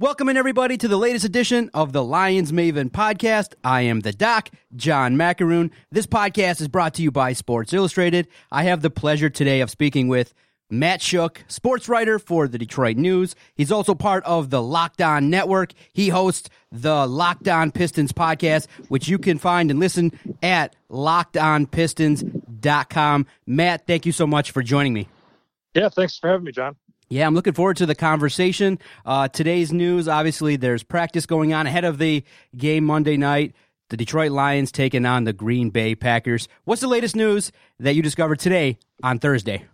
Welcome in everybody to the latest edition of the Lions Maven podcast. I am the doc, John Maakaron. This podcast is brought to you by Sports Illustrated. I have the pleasure today of speaking with Matt Schoch, sports writer for the Detroit News. He's also part of the Locked On Network. He hosts the Locked On Pistons podcast, which you can find and listen at lockedonpistons.com. Matt, thank you so much for joining me. Yeah, thanks for having me, John. Yeah, I'm looking forward to the conversation. Uh, today's news, obviously, there's practice going on ahead of the game Monday night. The Detroit Lions taking on the Green Bay Packers. What's the latest news that you discovered today on Thursday?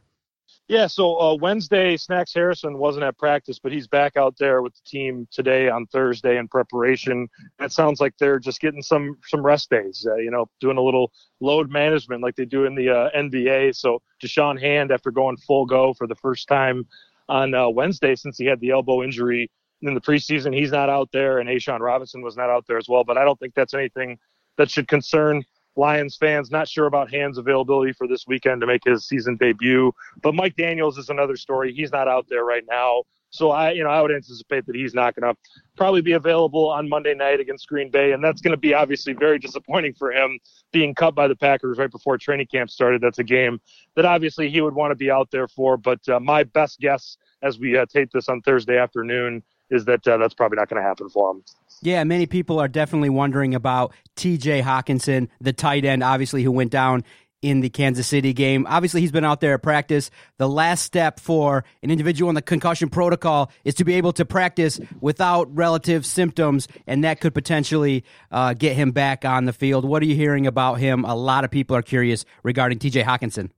Yeah, so uh, Wednesday, Snacks Harrison wasn't at practice, but he's back out there with the team today on Thursday in preparation. It sounds like they're just getting some some rest days, uh, you know, doing a little load management like they do in the uh, NBA. So Da'Shawn Hand, after going full go for the first time on uh, Wednesday since he had the elbow injury in the preseason. He's not out there, and A'Shawn Robinson was not out there as well. But I don't think that's anything that should concern Lions fans. Not sure about Hand's availability for this weekend to make his season debut. But Mike Daniels is another story. He's not out there right now. So I, you know, I would anticipate that he's not going to probably be available on Monday night against Green Bay, and that's going to be obviously very disappointing for him being cut by the Packers right before training camp started. That's a game that obviously he would want to be out there for. But uh, my best guess as we uh, tape this on Thursday afternoon is that uh, that's probably not going to happen for him. Yeah, many people are definitely wondering about TJ Hockenson, the tight end, obviously, who went down in the Kansas City game. Obviously, he's been out there at practice. The last step for an individual in the concussion protocol is to be able to practice without relative symptoms, and that could potentially uh, get him back on the field. What are you hearing about him? A lot of people are curious regarding TJ Hockenson.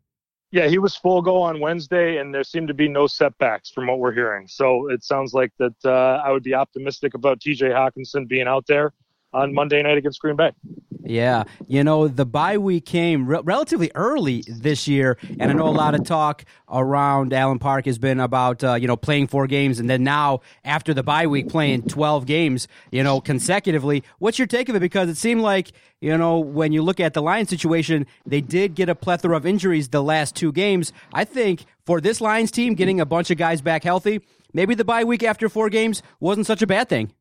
Yeah, he was full go on Wednesday, and there seemed to be no setbacks from what we're hearing. So it sounds like that uh, I would be optimistic about TJ Hockenson being out there on Monday night against Green Bay. Yeah, you know the bye week came re- relatively early this year, and I know a lot of talk around Allen Park has been about uh, you know playing four games, and then now after the bye week playing twelve games, you know consecutively. What's your take of it? Because it seemed like you know when you look at the Lions situation, they did get a plethora of injuries the last two games. I think for this Lions team, getting a bunch of guys back healthy, maybe the bye week after four games wasn't such a bad thing.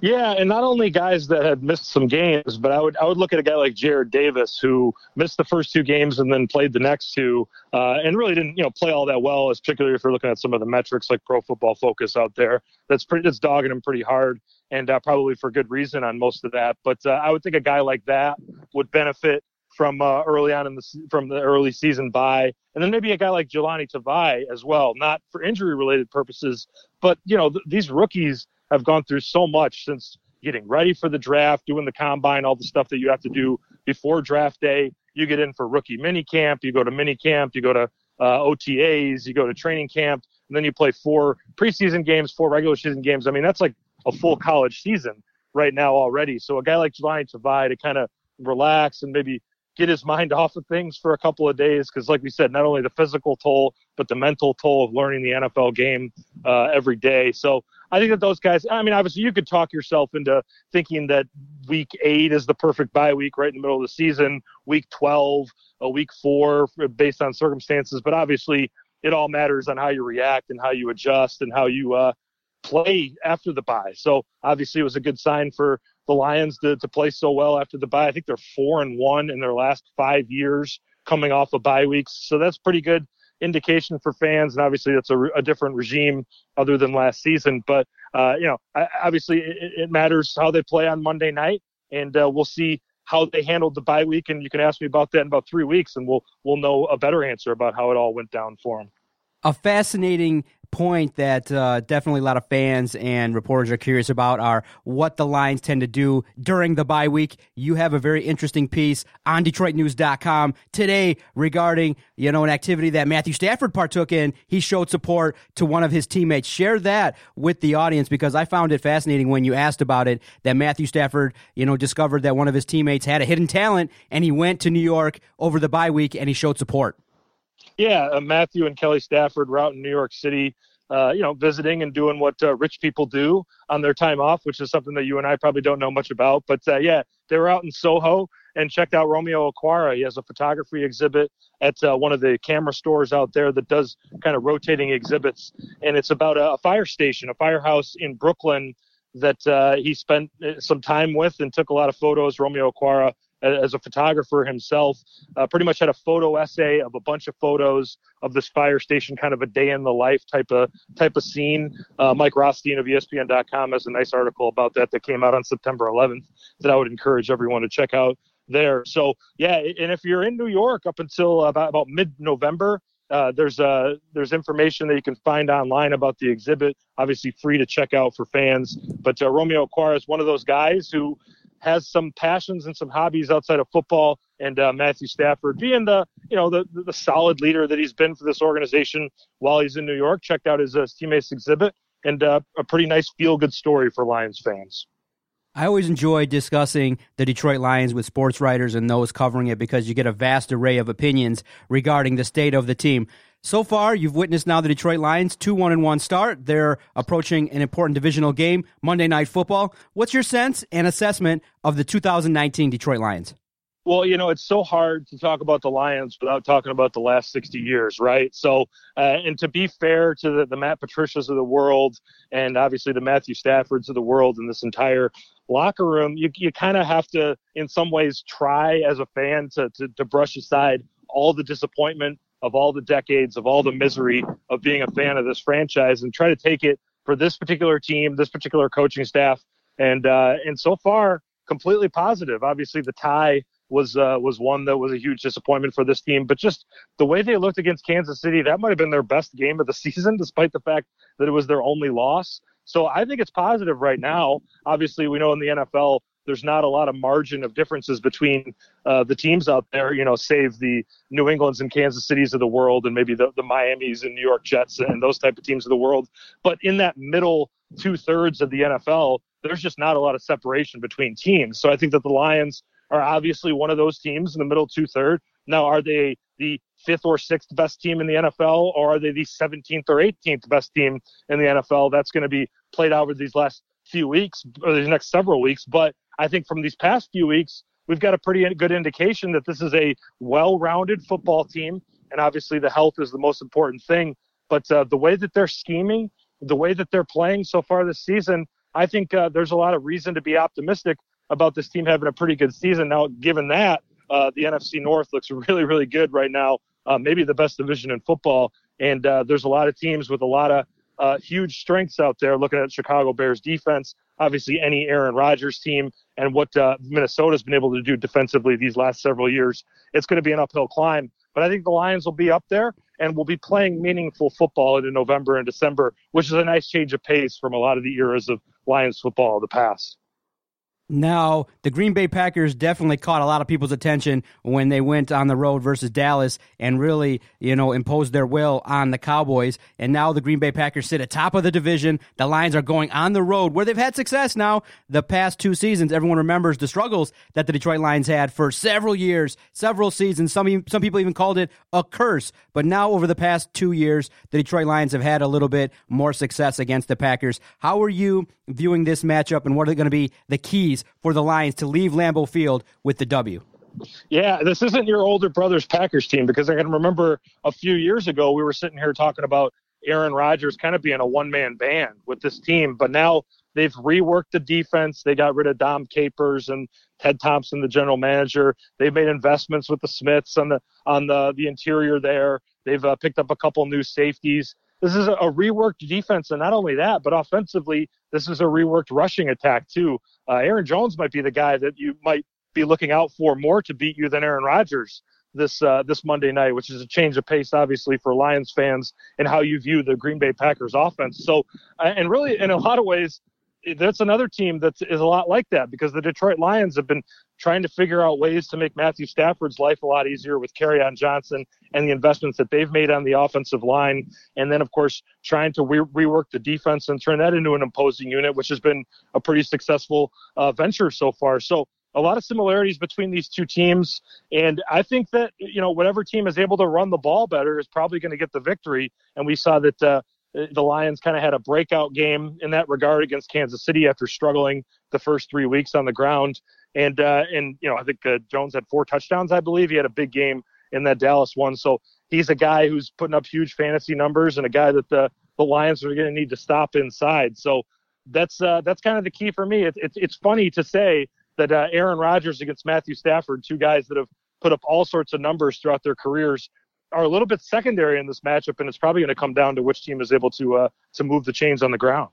Yeah, and not only guys that had missed some games, but I would I would look at a guy like Jarrad Davis who missed the first two games and then played the next two, uh, and really didn't you know play all that well. As particularly if you're looking at some of the metrics like Pro Football Focus out there, that's pretty that's dogging him pretty hard, and uh, probably for good reason on most of that. But uh, I would think a guy like that would benefit from uh, early on in the from the early season bye, and then maybe a guy like Jahlani Tavai as well, not for injury related purposes, but you know th- these rookies have gone through so much since getting ready for the draft, doing the combine, all the stuff that you have to do before draft day. You get in for rookie mini camp, you go to mini camp, you go to uh, OTAs, you go to training camp, and then you play four preseason games, four regular season games. I mean, that's like a full college season right now already. So a guy like Jahlani Tavai to kind of relax and maybe get his mind off of things for a couple of days because like we said not only the physical toll but the mental toll of learning the nfl game uh, every day so i think that those guys i mean obviously you could talk yourself into thinking that week eight is the perfect bye week right in the middle of the season week 12 a week four based on circumstances but obviously it all matters on how you react and how you adjust and how you uh, play after the bye. So obviously it was a good sign for the Lions to, to play so well after the bye. I think they're four and one in their last five years coming off of bye weeks. So that's pretty good indication for fans. And obviously that's a, a different regime other than last season. But, uh, you know, obviously it, it, matters how they play on Monday night and uh, we'll see how they handled the bye week. And you can ask me about that in about three weeks and we'll, we'll know a better answer about how it all went down for them a fascinating point that uh, definitely a lot of fans and reporters are curious about are what the Lions tend to do during the bye week. You have a very interesting piece on DetroitNews.com today regarding you know an activity that Matthew Stafford partook in. He showed support to one of his teammates. Share that with the audience because I found it fascinating when you asked about it that Matthew Stafford you know discovered that one of his teammates had a hidden talent and he went to New York over the bye week and he showed support. Yeah, uh, Matthew and Kelly Stafford were out in New York City, uh, you know, visiting and doing what uh, rich people do on their time off, which is something that you and I probably don't know much about. But uh, yeah, they were out in Soho and checked out Romeo Okwara. He has a photography exhibit at uh, one of the camera stores out there that does kind of rotating exhibits, and it's about a, a fire station, a firehouse in Brooklyn that uh, he spent some time with and took a lot of photos. Romeo Okwara as a photographer himself, uh, pretty much had a photo essay of a bunch of photos of this fire station, kind of a day in the life type of type of scene. Uh, Mike Rothstein of ESPN.com has a nice article about that that came out on September 11th that I would encourage everyone to check out there. So yeah, and if you're in New York up until about, about mid-November, uh, there's uh, there's information that you can find online about the exhibit. Obviously, free to check out for fans. But uh, Romeo Okwara is one of those guys who has some passions and some hobbies outside of football. And uh, Matthew Stafford, being the you know the the solid leader that he's been for this organization while he's in New York, checked out his, uh, teammates exhibit and uh, a pretty nice feel good story for Lions fans. I always enjoy discussing the Detroit Lions with sports writers and those covering it because you get a vast array of opinions regarding the state of the team. So far, you've witnessed now the Detroit Lions two one and one start. They're approaching an important divisional game, Monday Night Football. What's your sense and assessment of the 2019 Detroit Lions? Well, you know, it's so hard to talk about the Lions without talking about the last 60 years, right? So, uh, and to be fair to the, the Matt Patricias of the world and obviously the Matthew Staffords of the world and this entire locker room, you, you kind of have to, in some ways, try as a fan to, to, to brush aside all the disappointment of all the decades of all the misery of being a fan of this franchise and try to take it for this particular team, this particular coaching staff, and uh, and so far completely positive. Obviously, the tie was uh, was one that was a huge disappointment for this team, but just the way they looked against Kansas City, that might have been their best game of the season, despite the fact that it was their only loss. So I think it's positive right now. Obviously, we know in the NFL there's not a lot of margin of differences between uh, the teams out there, you know, save the New England's and Kansas Cities of the world and maybe the, the Miami's and New York Jets and those type of teams of the world. But in that middle two thirds of the NFL, there's just not a lot of separation between teams. So I think that the Lions are obviously one of those teams in the middle two third. Now, are they the fifth or sixth best team in the NFL, or are they the 17th or 18th best team in the NFL? That's going to be played out over these last few weeks or these next several weeks. But I think from these past few weeks, we've got a pretty good indication that this is a well-rounded football team, and obviously the health is the most important thing. But uh, the way that they're scheming, the way that they're playing so far this season, I think uh, there's a lot of reason to be optimistic about this team having a pretty good season. Now, given that, uh, the NFC North looks really, really good right now. Uh, maybe the best division in football, and uh, there's a lot of teams with a lot of uh, huge strengths out there. Looking at Chicago Bears defense, obviously any Aaron Rodgers team, and what uh, Minnesota's been able to do defensively these last several years, it's going to be an uphill climb. But I think the Lions will be up there and will be playing meaningful football in November and December, which is a nice change of pace from a lot of the eras of Lions football of the past. Now, the Green Bay Packers definitely caught a lot of people's attention when they went on the road versus Dallas and really, you know, imposed their will on the Cowboys. And now the Green Bay Packers sit atop of the division. The Lions are going on the road where they've had success now the past two seasons. Everyone remembers the struggles that the Detroit Lions had for several years, several seasons. Some some people even called it a curse. But now over the past two years, the Detroit Lions have had a little bit more success against the Packers. How are you viewing this matchup and what are they going to be the keys for the Lions to leave Lambeau Field with the W? Yeah, this isn't your older brother's Packers team because I can remember a few years ago we were sitting here talking about Aaron Rodgers kind of being a one man band with this team, but now they've reworked the defense. They got rid of Dom Capers and Ted Thompson, the general manager. They've made investments with the Smiths on the on the the interior there. They've uh, picked up a couple new safeties. This is a, reworked defense, and not only that, but offensively, this is a reworked rushing attack too. Uh, Aaron Jones might be the guy that you might be looking out for more to beat you than Aaron Rodgers this uh, this Monday night, which is a change of pace, obviously, for Lions fans and how you view the Green Bay Packers offense. So, uh, and really, in a lot of ways, that's another team that is a lot like that because the Detroit Lions have been trying to figure out ways to make Matthew Stafford's life a lot easier with Kerryon Johnson and the investments that they've made on the offensive line. And then, of course, trying to re- rework the defense and turn that into an imposing unit, which has been a pretty successful uh, venture so far. So, a lot of similarities between these two teams. And I think that, you know, whatever team is able to run the ball better is probably going to get the victory. And we saw that uh, the Lions kind of had a breakout game in that regard against Kansas City after struggling the first three weeks on the ground. And uh, and you know I think uh, Jones had four touchdowns, I believe. He had a big game in that Dallas one. So he's a guy who's putting up huge fantasy numbers and a guy that the the Lions are going to need to stop inside. So that's uh, that's kind of the key for me. It's it's, it's funny to say that uh, Aaron Rodgers against Matthew Stafford, two guys that have put up all sorts of numbers throughout their careers, are a little bit secondary in this matchup, and it's probably going to come down to which team is able to uh, to move the chains on the ground.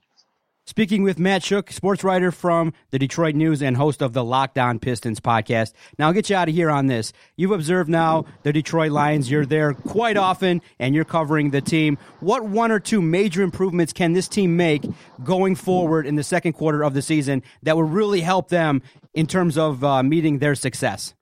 Speaking with Matt Schoch, sports writer from the Detroit News and host of the Locked On Pistons podcast. Now, I'll get you out of here on this. You've observed now the Detroit Lions. You're there quite often and you're covering the team. What one or two major improvements can this team make going forward in the second quarter of the season that will really help them in terms of uh, meeting their success?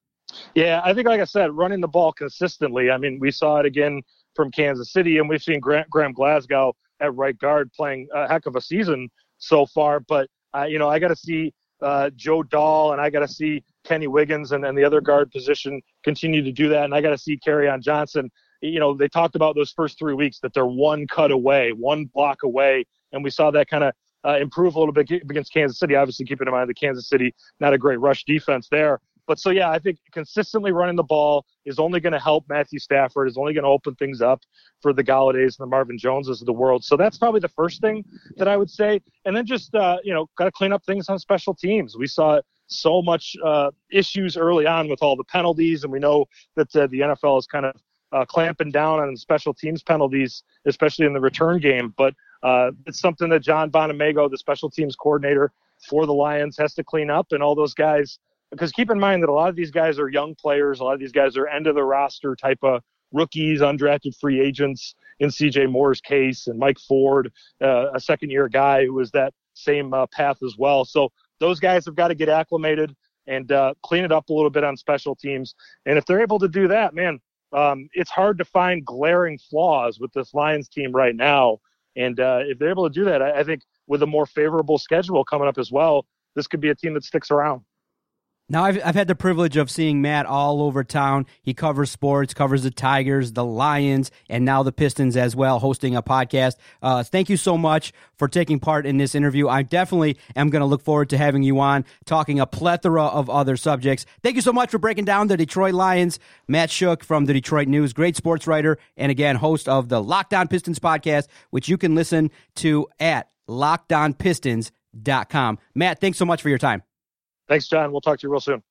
Yeah, I think, like I said, running the ball consistently. I mean, we saw it again from Kansas City, and we've seen Graham, Graham Glasgow at right guard playing a heck of a season so far. But, uh, you know, I got to see uh, Joe Dahl and I got to see Kenny Wiggins and, and the other guard position continue to do that. And I got to see Kerryon Johnson. You know, they talked about those first three weeks that they're one cut away, one block away. And we saw that kind of uh, improve a little bit against Kansas City. Obviously, keeping in mind the Kansas City, not a great rush defense there. But so yeah, I think consistently running the ball is only going to help Matthew Stafford. Is only going to open things up for the Golladays and the Marvin Joneses of the world. So that's probably the first thing that I would say. And then just uh, you know, got to clean up things on special teams. We saw so much uh, issues early on with all the penalties, and we know that uh, the NFL is kind of uh, clamping down on special teams penalties, especially in the return game. But uh, it's something that John Bonamego, the special teams coordinator for the Lions, has to clean up, and all those guys because keep in mind that a lot of these guys are young players. A lot of these guys are end of the roster type of rookies, undrafted free agents in CJ Moore's case, and Mike Ford, uh, a second year guy who was that same uh, path as well. So those guys have got to get acclimated and uh, clean it up a little bit on special teams. And if they're able to do that, man, um, it's hard to find glaring flaws with this Lions team right now. And uh, if they're able to do that, I, I think with a more favorable schedule coming up as well, this could be a team that sticks around. Now, I've, I've had the privilege of seeing Matt all over town. He covers sports, covers the Tigers, the Lions, and now the Pistons as well, hosting a podcast. Uh, thank you so much for taking part in this interview. I definitely am going to look forward to having you on, talking a plethora of other subjects. Thank you so much for breaking down the Detroit Lions. Matt Schoch from the Detroit News, great sports writer, and again, host of the Locked On Pistons podcast, which you can listen to at lockedonpistons.com. Matt, thanks so much for your time. Thanks, John. We'll talk to you real soon.